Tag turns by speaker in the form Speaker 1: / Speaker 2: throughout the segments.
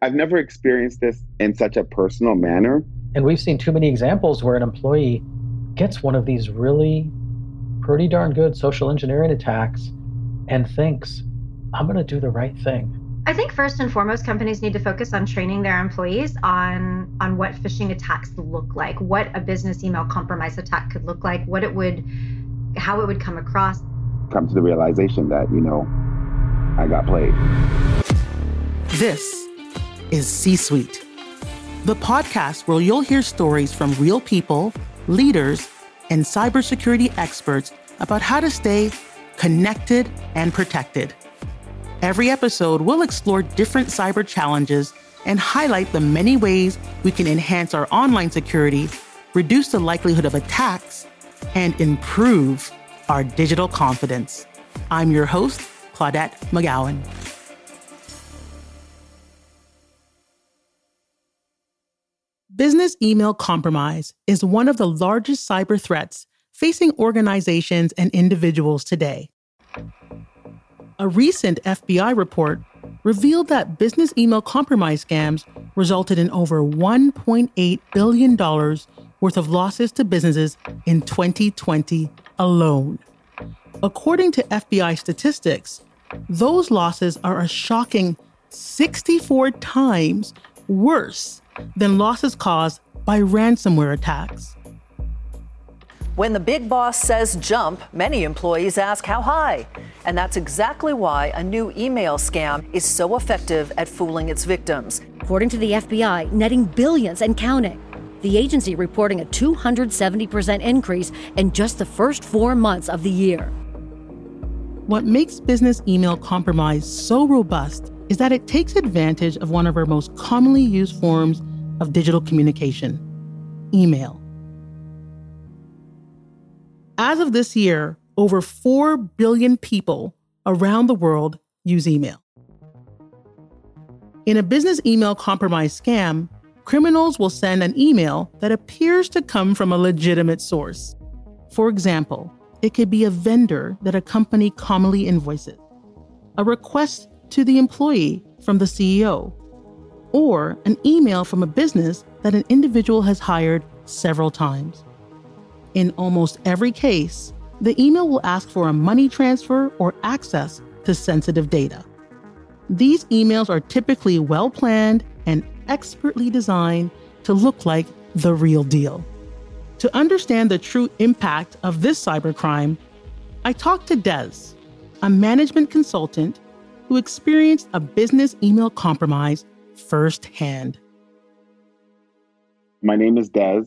Speaker 1: I've never experienced this in such a personal manner.
Speaker 2: And we've seen too many examples where an employee gets one of these really pretty darn good social engineering attacks and thinks, I'm going to do the right thing.
Speaker 3: I think first and foremost, companies need to focus on training their employees on on what phishing attacks look like, what a business email compromise attack could look like, what it would, how it would come across.
Speaker 1: Come to the realization that you know, I got played.
Speaker 4: This is C Suite, the podcast where you'll hear stories from real people, leaders, and cybersecurity experts about how to stay connected and protected. Every episode we'll explore different cyber challenges and highlight the many ways we can enhance our online security, reduce the likelihood of attacks, and improve our digital confidence. I'm your host, Claudette McGowan. Business email compromise is one of the largest cyber threats facing organizations and individuals today. A recent FBI report revealed that business email compromise scams resulted in over $1.8 billion worth of losses to businesses in 2020 alone. According to FBI statistics, those losses are a shocking 64 times worse than losses caused by ransomware attacks.
Speaker 5: When the big boss says jump, many employees ask how high. And that's exactly why a new email scam is so effective at fooling its victims.
Speaker 6: According to the FBI, netting billions and counting. The agency reporting a 270% increase in just the first four months of the year.
Speaker 4: What makes business email compromise so robust is that it takes advantage of one of our most commonly used forms of digital communication email. As of this year, over 4 billion people around the world use email. In a business email compromise scam, criminals will send an email that appears to come from a legitimate source. For example, it could be a vendor that a company commonly invoices, a request to the employee from the CEO, or an email from a business that an individual has hired several times. In almost every case, the email will ask for a money transfer or access to sensitive data. These emails are typically well planned and expertly designed to look like the real deal. To understand the true impact of this cybercrime, I talked to Des, a management consultant who experienced a business email compromise firsthand.
Speaker 1: My name is Des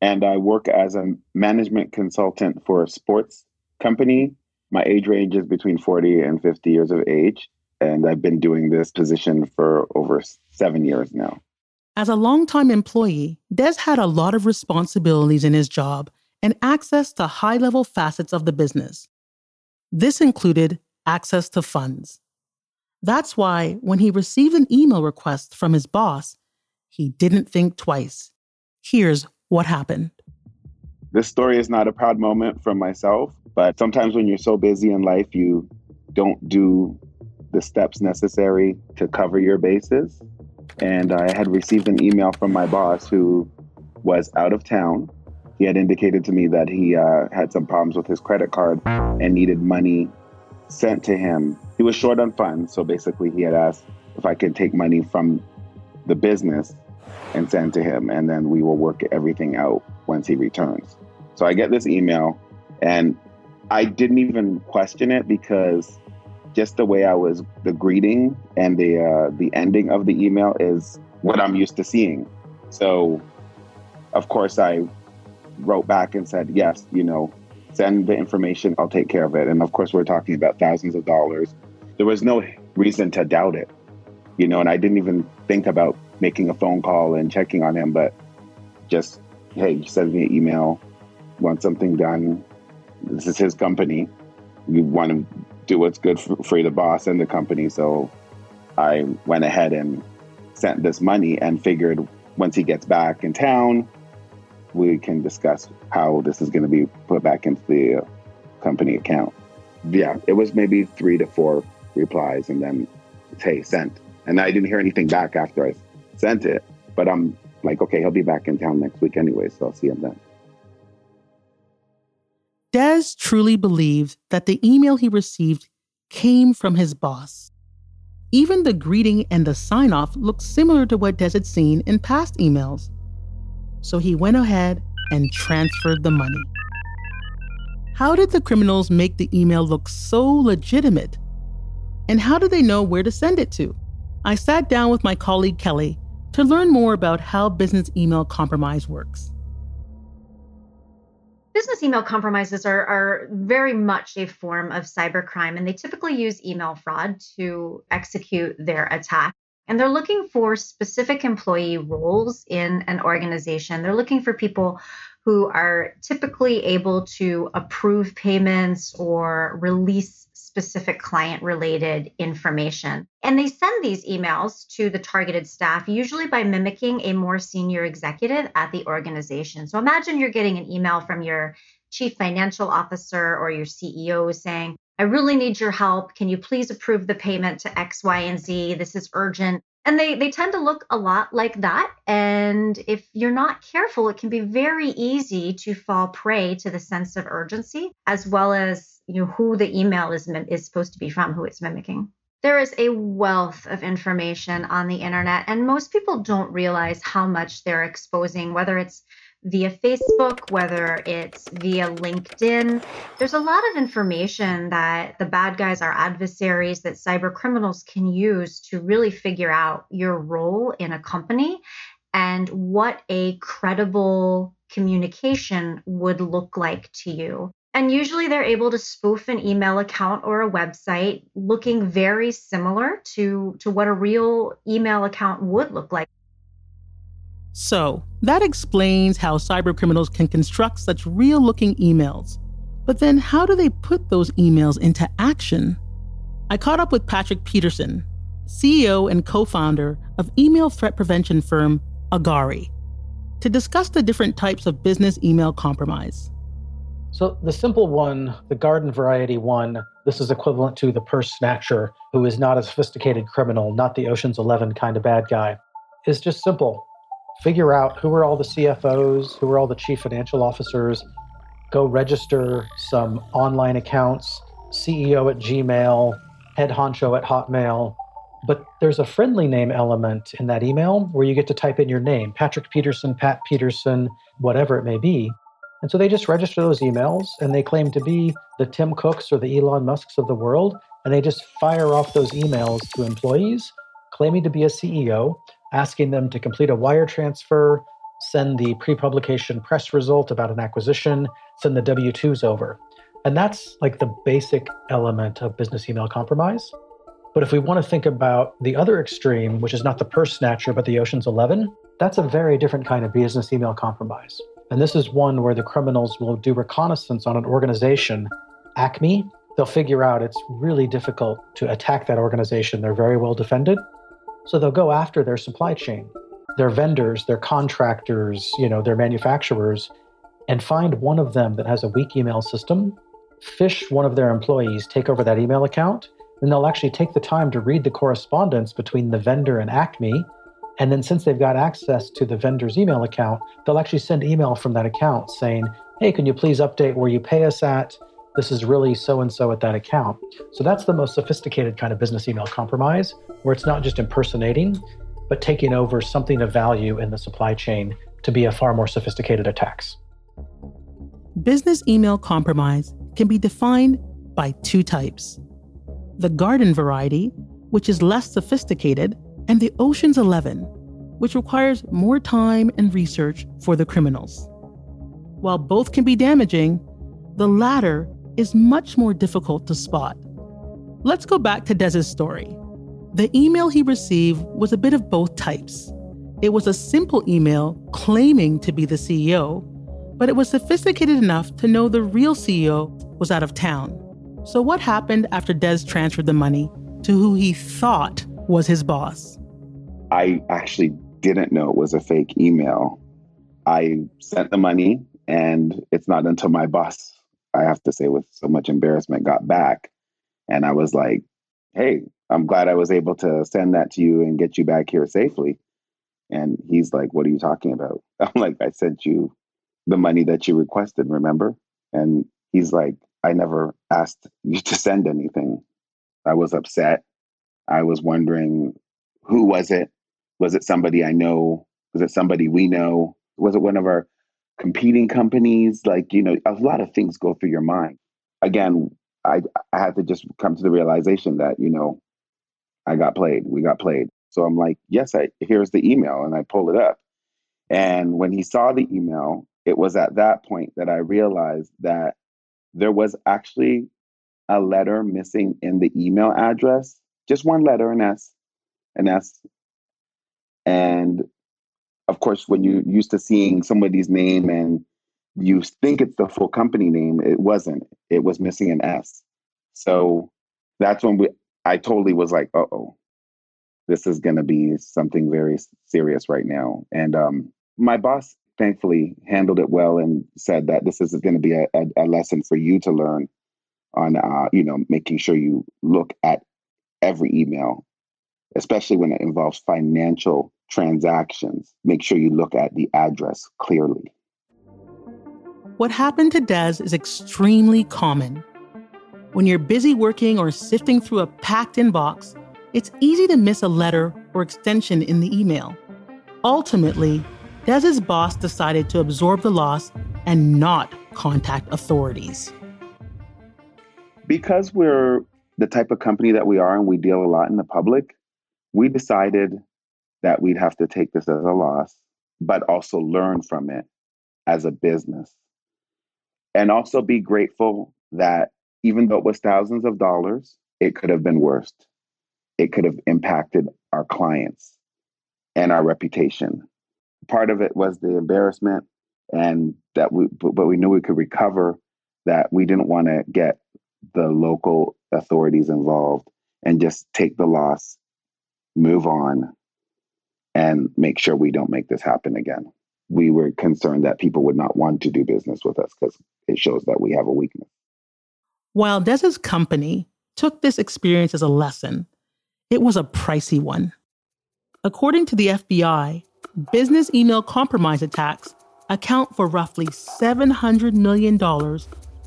Speaker 1: and I work as a management consultant for a sports company. My age range is between 40 and 50 years of age, and I've been doing this position for over seven years now.
Speaker 4: As a longtime employee, Des had a lot of responsibilities in his job and access to high level facets of the business. This included access to funds. That's why, when he received an email request from his boss, he didn't think twice. Here's what happened.
Speaker 1: This story is not a proud moment for myself, but sometimes when you're so busy in life, you don't do the steps necessary to cover your bases. And I had received an email from my boss who was out of town. He had indicated to me that he uh, had some problems with his credit card and needed money sent to him. Was short on funds, so basically, he had asked if I could take money from the business and send to him, and then we will work everything out once he returns. So I get this email, and I didn't even question it because just the way I was, the greeting and the uh, the ending of the email is what I'm used to seeing. So, of course, I wrote back and said, yes, you know, send the information, I'll take care of it. And of course, we're talking about thousands of dollars. There was no reason to doubt it, you know, and I didn't even think about making a phone call and checking on him, but just, hey, send me an email, want something done. This is his company. We want to do what's good for, for the boss and the company. So I went ahead and sent this money and figured once he gets back in town, we can discuss how this is going to be put back into the company account. Yeah, it was maybe three to four replies and then, hey, sent And I didn't hear anything back after I sent it. But I'm like, okay, he'll be back in town next week anyway, so I'll see him then.
Speaker 4: Des truly believed that the email he received came from his boss. Even the greeting and the sign off looked similar to what Des had seen in past emails. So he went ahead and transferred the money. How did the criminals make the email look so legitimate? And how do they know where to send it to? I sat down with my colleague Kelly to learn more about how business email compromise works.
Speaker 3: Business email compromises are, are very much a form of cybercrime, and they typically use email fraud to execute their attack. And they're looking for specific employee roles in an organization. They're looking for people who are typically able to approve payments or release specific client related information. And they send these emails to the targeted staff, usually by mimicking a more senior executive at the organization. So imagine you're getting an email from your chief financial officer or your CEO saying, I really need your help. Can you please approve the payment to X, Y, and Z? This is urgent. And they, they tend to look a lot like that. And if you're not careful, it can be very easy to fall prey to the sense of urgency, as well as you know who the email is, is supposed to be from, who it's mimicking. There is a wealth of information on the internet, and most people don't realize how much they're exposing, whether it's via Facebook, whether it's via LinkedIn. There's a lot of information that the bad guys, our adversaries, that cyber criminals can use to really figure out your role in a company and what a credible communication would look like to you. And usually they're able to spoof an email account or a website looking very similar to, to what a real email account would look like.
Speaker 4: So, that explains how cybercriminals can construct such real looking emails. But then, how do they put those emails into action? I caught up with Patrick Peterson, CEO and co founder of email threat prevention firm Agari, to discuss the different types of business email compromise.
Speaker 2: So, the simple one, the garden variety one, this is equivalent to the purse snatcher, who is not a sophisticated criminal, not the Ocean's 11 kind of bad guy, is just simple figure out who are all the CFOs, who are all the chief financial officers, go register some online accounts, CEO at Gmail, head honcho at Hotmail. But there's a friendly name element in that email where you get to type in your name, Patrick Peterson, Pat Peterson, whatever it may be. And so they just register those emails and they claim to be the Tim Cooks or the Elon Musks of the world. And they just fire off those emails to employees claiming to be a CEO asking them to complete a wire transfer, send the pre publication press result about an acquisition, send the W 2s over. And that's like the basic element of business email compromise. But if we want to think about the other extreme, which is not the purse snatcher, but the Ocean's 11, that's a very different kind of business email compromise. And this is one where the criminals will do reconnaissance on an organization, Acme. They'll figure out it's really difficult to attack that organization. They're very well defended. So they'll go after their supply chain, their vendors, their contractors, you know, their manufacturers, and find one of them that has a weak email system, phish one of their employees, take over that email account, and they'll actually take the time to read the correspondence between the vendor and Acme. And then, since they've got access to the vendor's email account, they'll actually send email from that account saying, Hey, can you please update where you pay us at? this is really so and so at that account. So that's the most sophisticated kind of business email compromise, where it's not just impersonating, but taking over something of value in the supply chain to be a far more sophisticated attacks.
Speaker 4: Business email compromise can be defined by two types the garden variety, which is less sophisticated, and the Ocean's 11, which requires more time and research for the criminals. While both can be damaging, the latter is much more difficult to spot. Let's go back to Des's story. The email he received was a bit of both types. It was a simple email claiming to be the CEO, but it was sophisticated enough to know the real CEO was out of town. So, what happened after Des transferred the money to who he thought was his boss?
Speaker 1: I actually didn't know it was a fake email. I sent the money, and it's not until my boss I have to say, with so much embarrassment, got back. And I was like, hey, I'm glad I was able to send that to you and get you back here safely. And he's like, What are you talking about? I'm like, I sent you the money that you requested, remember? And he's like, I never asked you to send anything. I was upset. I was wondering who was it? Was it somebody I know? Was it somebody we know? Was it one of our competing companies? Like, you know, a lot of things go through your mind. Again, I, I had to just come to the realization that, you know, I got played. We got played. So I'm like, yes, I here's the email. And I pull it up. And when he saw the email, it was at that point that I realized that there was actually a letter missing in the email address, just one letter, an S, an S. And of course, when you're used to seeing somebody's name and you think it's the full company name, it wasn't. It was missing an S. So that's when we I totally was like, uh oh, this is gonna be something very serious right now. And um my boss thankfully handled it well and said that this is going to be a, a, a, lesson for you to learn on uh, you know making sure you look at every email especially when it involves financial transactions make sure you look at the address clearly.
Speaker 4: What happened to des is extremely common. When you're busy working or sifting through a packed inbox it's easy to miss a letter or extension in the email. Ultimately Des's boss decided to absorb the loss and not contact authorities.
Speaker 1: Because we're the type of company that we are and we deal a lot in the public, we decided that we'd have to take this as a loss, but also learn from it as a business. And also be grateful that even though it was thousands of dollars, it could have been worse. It could have impacted our clients and our reputation part of it was the embarrassment and that we but we knew we could recover that we didn't want to get the local authorities involved and just take the loss move on and make sure we don't make this happen again. We were concerned that people would not want to do business with us because it shows that we have a weakness.
Speaker 4: While des's company took this experience as a lesson it was a pricey one. According to the fbi business email compromise attacks account for roughly $700 million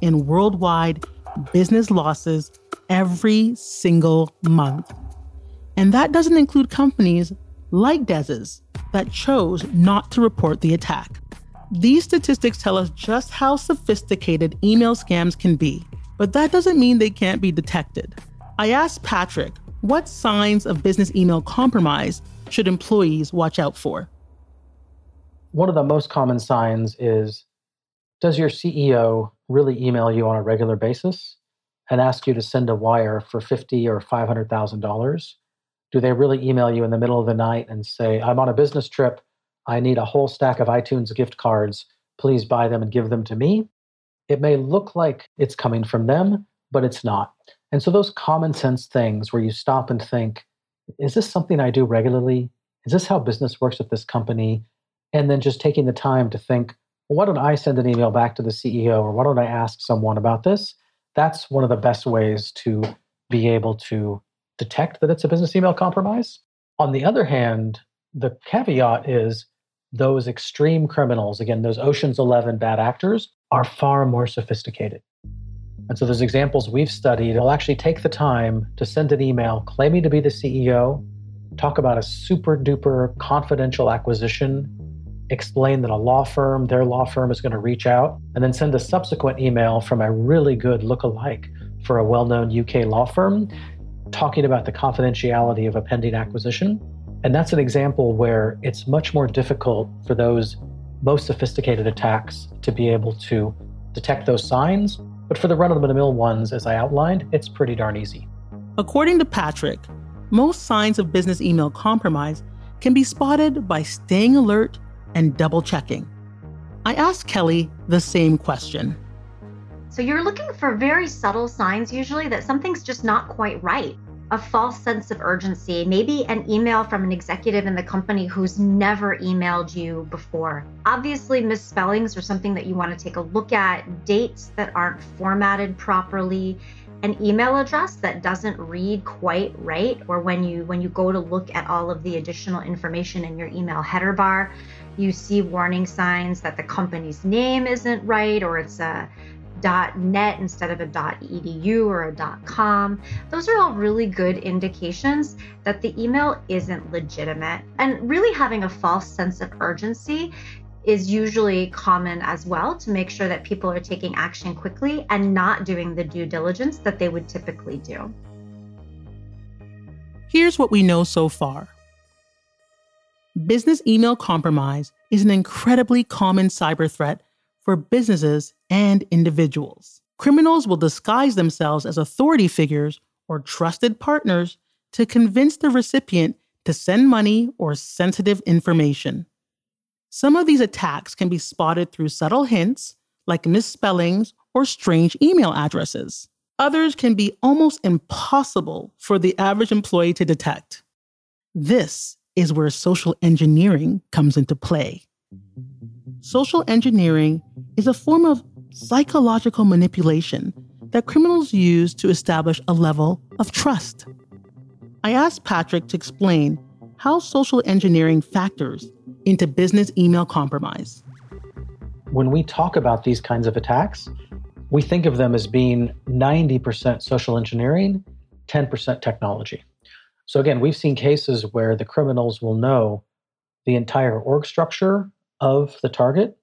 Speaker 4: in worldwide business losses every single month. And that doesn't include companies like Des's that chose not to report the attack. These statistics tell us just how sophisticated email scams can be, but that doesn't mean they can't be detected. I asked Patrick what signs of business email compromise should employees watch out for?
Speaker 2: One of the most common signs is Does your CEO really email you on a regular basis and ask you to send a wire for fifty or five hundred thousand dollars? Do they really email you in the middle of the night and say, I'm on a business trip, I need a whole stack of iTunes gift cards, please buy them and give them to me? It may look like it's coming from them, but it's not. And so those common sense things where you stop and think, is this something I do regularly? Is this how business works at this company? And then just taking the time to think, why don't I send an email back to the CEO or why don't I ask someone about this? That's one of the best ways to be able to detect that it's a business email compromise. On the other hand, the caveat is those extreme criminals, again, those Ocean's 11 bad actors, are far more sophisticated. And so those examples we've studied will actually take the time to send an email claiming to be the CEO, talk about a super duper confidential acquisition, explain that a law firm, their law firm, is going to reach out, and then send a subsequent email from a really good look-alike for a well known UK law firm talking about the confidentiality of a pending acquisition. And that's an example where it's much more difficult for those most sophisticated attacks to be able to detect those signs but for the run of the mill ones, as I outlined, it's pretty darn easy.
Speaker 4: According to Patrick, most signs of business email compromise can be spotted by staying alert and double checking. I asked Kelly the same question.
Speaker 3: So you're looking for very subtle signs usually that something's just not quite right a false sense of urgency, maybe an email from an executive in the company who's never emailed you before. Obviously, misspellings are something that you want to take a look at, dates that aren't formatted properly. An email address that doesn't read quite right or when you when you go to look at all of the additional information in your email header bar you see warning signs that the company's name isn't right or it's a .net instead of a .edu or a .com. Those are all really good indications that the email isn't legitimate. And really having a false sense of urgency is usually common as well to make sure that people are taking action quickly and not doing the due diligence that they would typically do.
Speaker 4: Here's what we know so far. Business email compromise is an incredibly common cyber threat for businesses and individuals. Criminals will disguise themselves as authority figures or trusted partners to convince the recipient to send money or sensitive information. Some of these attacks can be spotted through subtle hints, like misspellings or strange email addresses. Others can be almost impossible for the average employee to detect. This is where social engineering comes into play. Social engineering is a form of psychological manipulation that criminals use to establish a level of trust. I asked Patrick to explain how social engineering factors into business email compromise.
Speaker 2: When we talk about these kinds of attacks, we think of them as being 90% social engineering, 10% technology. So, again, we've seen cases where the criminals will know the entire org structure of the target.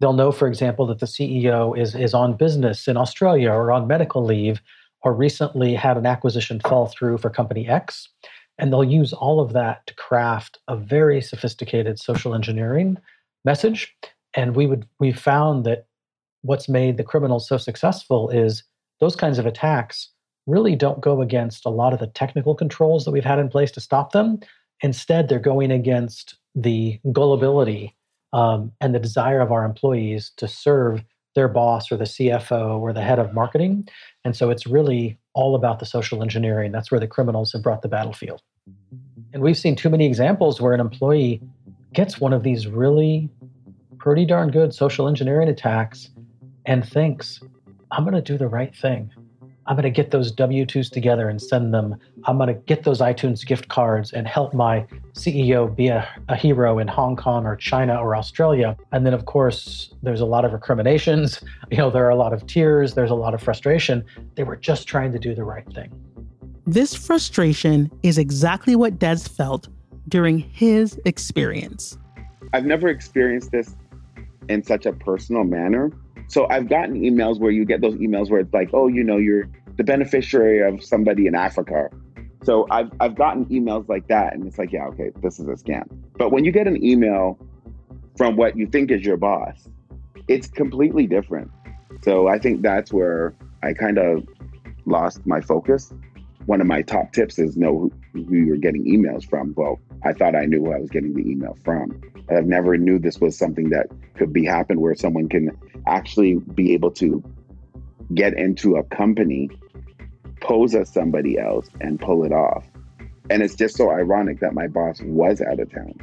Speaker 2: They'll know, for example, that the CEO is, is on business in Australia or on medical leave or recently had an acquisition fall through for company X. And they'll use all of that to craft a very sophisticated social engineering message. And we would we found that what's made the criminals so successful is those kinds of attacks really don't go against a lot of the technical controls that we've had in place to stop them. Instead, they're going against the gullibility um, and the desire of our employees to serve their boss or the CFO or the head of marketing. And so it's really all about the social engineering. That's where the criminals have brought the battlefield. And we've seen too many examples where an employee gets one of these really pretty darn good social engineering attacks and thinks, I'm going to do the right thing. I'm going to get those W 2s together and send them. I'm going to get those iTunes gift cards and help my CEO be a, a, hero in Hong Kong or China or Australia. And then, of course, there's a lot of recriminations. You know, there are a lot of tears, there's a lot of frustration. They were just trying to do the right thing.
Speaker 4: This frustration is exactly what Des felt during his experience.
Speaker 1: I've never experienced this in such a personal manner so I've gotten emails where you get those emails where it's like, oh, you know, you're the beneficiary of somebody in Africa. So I've I've gotten emails like that, and it's like, yeah, okay, this is a scam. But when you get an email from what you think is your boss, it's completely different. So I think that's where I kind of lost my focus. One of my top tips is know who, you're getting emails from. Well, I thought I knew who I was getting the email from. I've never knew this was something that could be happen where someone can actually be able to get into a company, pose as somebody else, and pull it off. And it's just so ironic that my boss was out of town.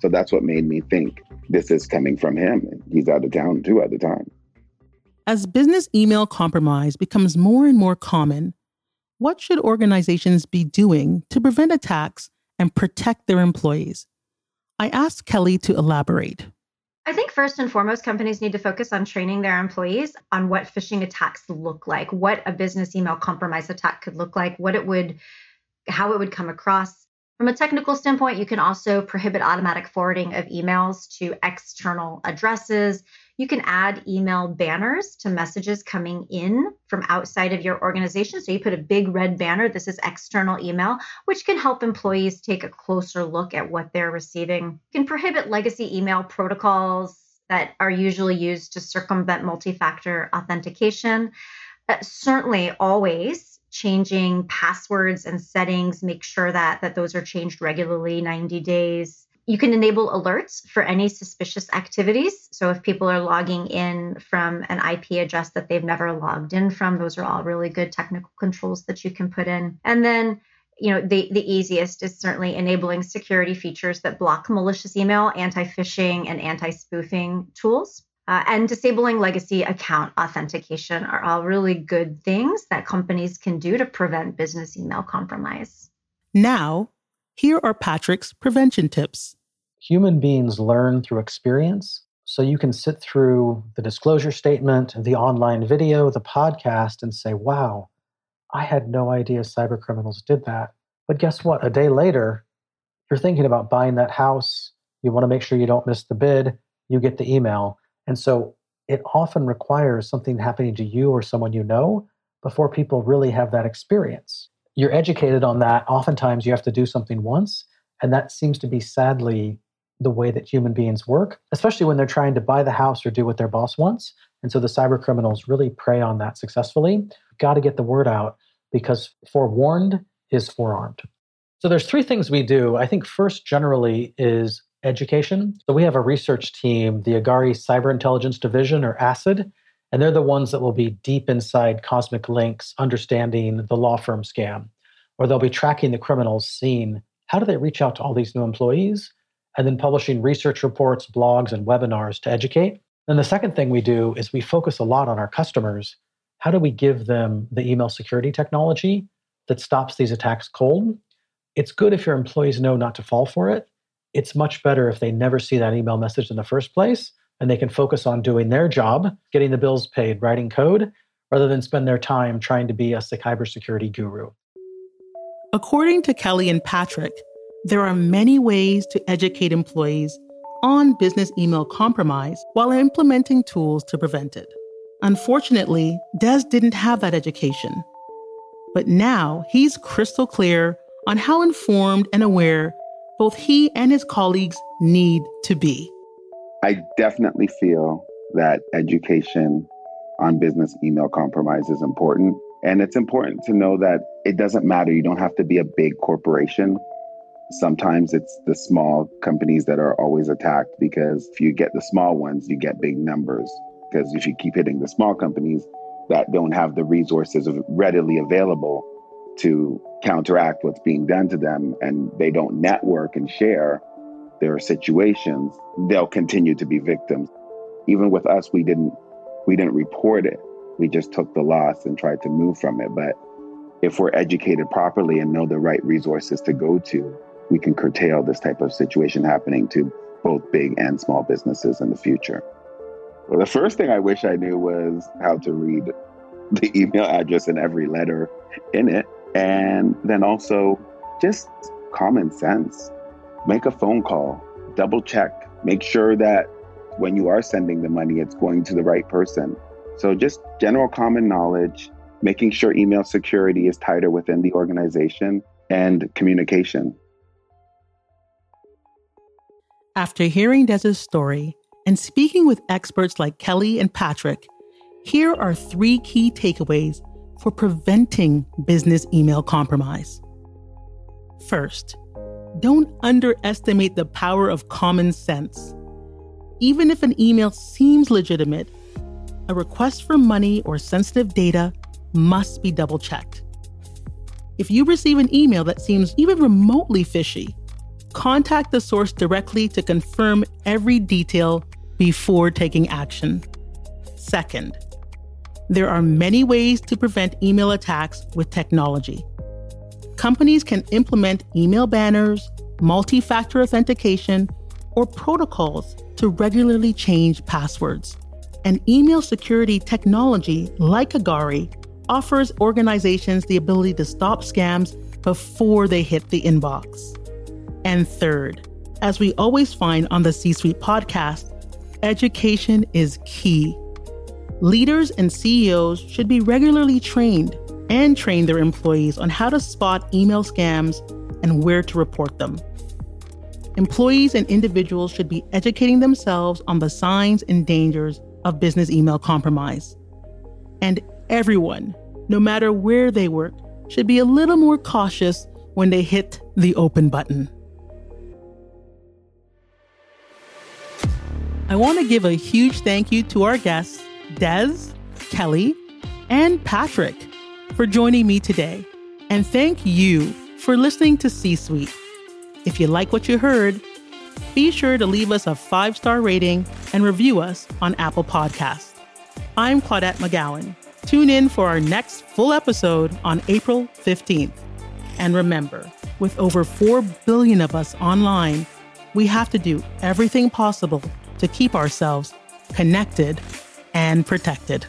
Speaker 1: So that's what made me think this is coming from him. He's out of town too at the time.
Speaker 4: As business email compromise becomes more and more common, what should organizations be doing to prevent attacks and protect their employees? I asked Kelly to elaborate.
Speaker 3: I think first and foremost, companies need to focus on training their employees on what phishing attacks look like, what a business email compromise attack could look like, what it would, how it would come across. From a technical standpoint, you can also prohibit automatic forwarding of emails to external addresses. You can add email banners to messages coming in from outside of your organization. So you put a big red banner, this is external email, which can help employees take a closer look at what they're receiving. You can prohibit legacy email protocols that are usually used to circumvent multi factor authentication. Uh, certainly, always changing passwords and settings, make sure that, that those are changed regularly, 90 days you can enable alerts for any suspicious activities. So if people are logging in from an IP address that they've never logged in from, those are all really good technical controls that you can put in. And then you know the, the easiest is certainly enabling security features that block malicious email anti-phishing and anti-spoofing tools uh, and disabling legacy account authentication are all really good things that companies can do to prevent business email compromise.
Speaker 4: Now, here are Patrick's prevention tips.
Speaker 2: Human beings learn through experience. So you can sit through the disclosure statement, the online video, the podcast, and say, wow, I had no idea cyber criminals did that. But guess what? A day later, you're thinking about buying that house. You want to make sure you don't miss the bid. You get the email and so it often requires something happening to you or someone you know before people really have that experience. You're educated on that. Oftentimes you have to do something once. And that seems to be sadly the way that human beings work, especially when they're trying to buy the house or do what their boss wants. And so the cyber criminals really prey on that successfully. Got to get the word out because forewarned is forearmed. So there's three things we do. I think first generally is education. So we have a research team, the Agari Cyber Intelligence Division, or ACID, and they're the ones that will be deep inside Cosmic Lynx, understanding the law firm scam, or they'll be tracking the criminals, seeing how do they reach out to all these new employees, and then publishing research reports, blogs, and webinars to educate. Then the second thing we do is we focus a lot on our customers. How do we give them the email security technology that stops these attacks cold? It's good if your employees know not to fall for it, it's much better if they never see that email message in the first place and they can focus on doing their job, getting the bills paid, writing code, rather than spend their time trying to be a cybersecurity guru.
Speaker 4: According to Kelly and Patrick, there are many ways to educate employees on business email compromise while implementing tools to prevent it. Unfortunately, Des didn't have that education. But now he's crystal clear on how informed and aware both he and his colleagues need to be.
Speaker 1: I definitely feel that education on business email compromise is important. And it's important to know that it doesn't matter. You don't have to be a big corporation. Sometimes it's the small companies that are always attacked because if you get the small ones, you get big numbers. Because if you keep hitting the small companies that don't have the resources readily available to counteract what's being done to them and they don't network and share their situations, they'll continue to be victims. Even with us, we didn't we didn't report it. We just took the loss and tried to move from it. But if we're educated properly and know the right resources to go to, we can curtail this type of situation happening to both big and small businesses in the future. Well, the first thing I wish I knew was how to read the email address and every letter in it. And then also just common sense. Make a phone call, double check, make sure that when you are sending the money, it's going to the right person. So just general common knowledge, making sure email security is tighter within the organization, and communication.
Speaker 4: After hearing Des's story and speaking with experts like Kelly and Patrick, here are three key takeaways for preventing business email compromise. First, don't underestimate the power of common sense. Even if an email seems legitimate, a request for money or sensitive data must be double checked. If you receive an email that seems even remotely fishy, contact the source directly to confirm every detail before taking action. Second, there are many ways to prevent email attacks with technology. Companies can implement email banners, multi factor authentication, or protocols to regularly change passwords. And email security technology like Agari offers organizations the ability to stop scams before they hit the inbox. And third, as we always find on the C Suite podcast, education is key. Leaders and CEOs should be regularly trained and train their employees on how to spot email scams and where to report them. Employees and individuals should be educating themselves on the signs and dangers of business email compromise. And everyone, no matter where they work, should be a little more cautious when they hit the open button. I want to give a huge thank you to our guests Des, Kelly, and Patrick for joining me today. And thank you for listening to C Suite. If you like what you heard, be sure to leave us a five star rating and review us on Apple Podcasts. I'm Claudette McGowan. Tune in for our next full episode on April 15th. And remember, with over 4 billion of us online, we have to do everything possible to keep ourselves connected and protected.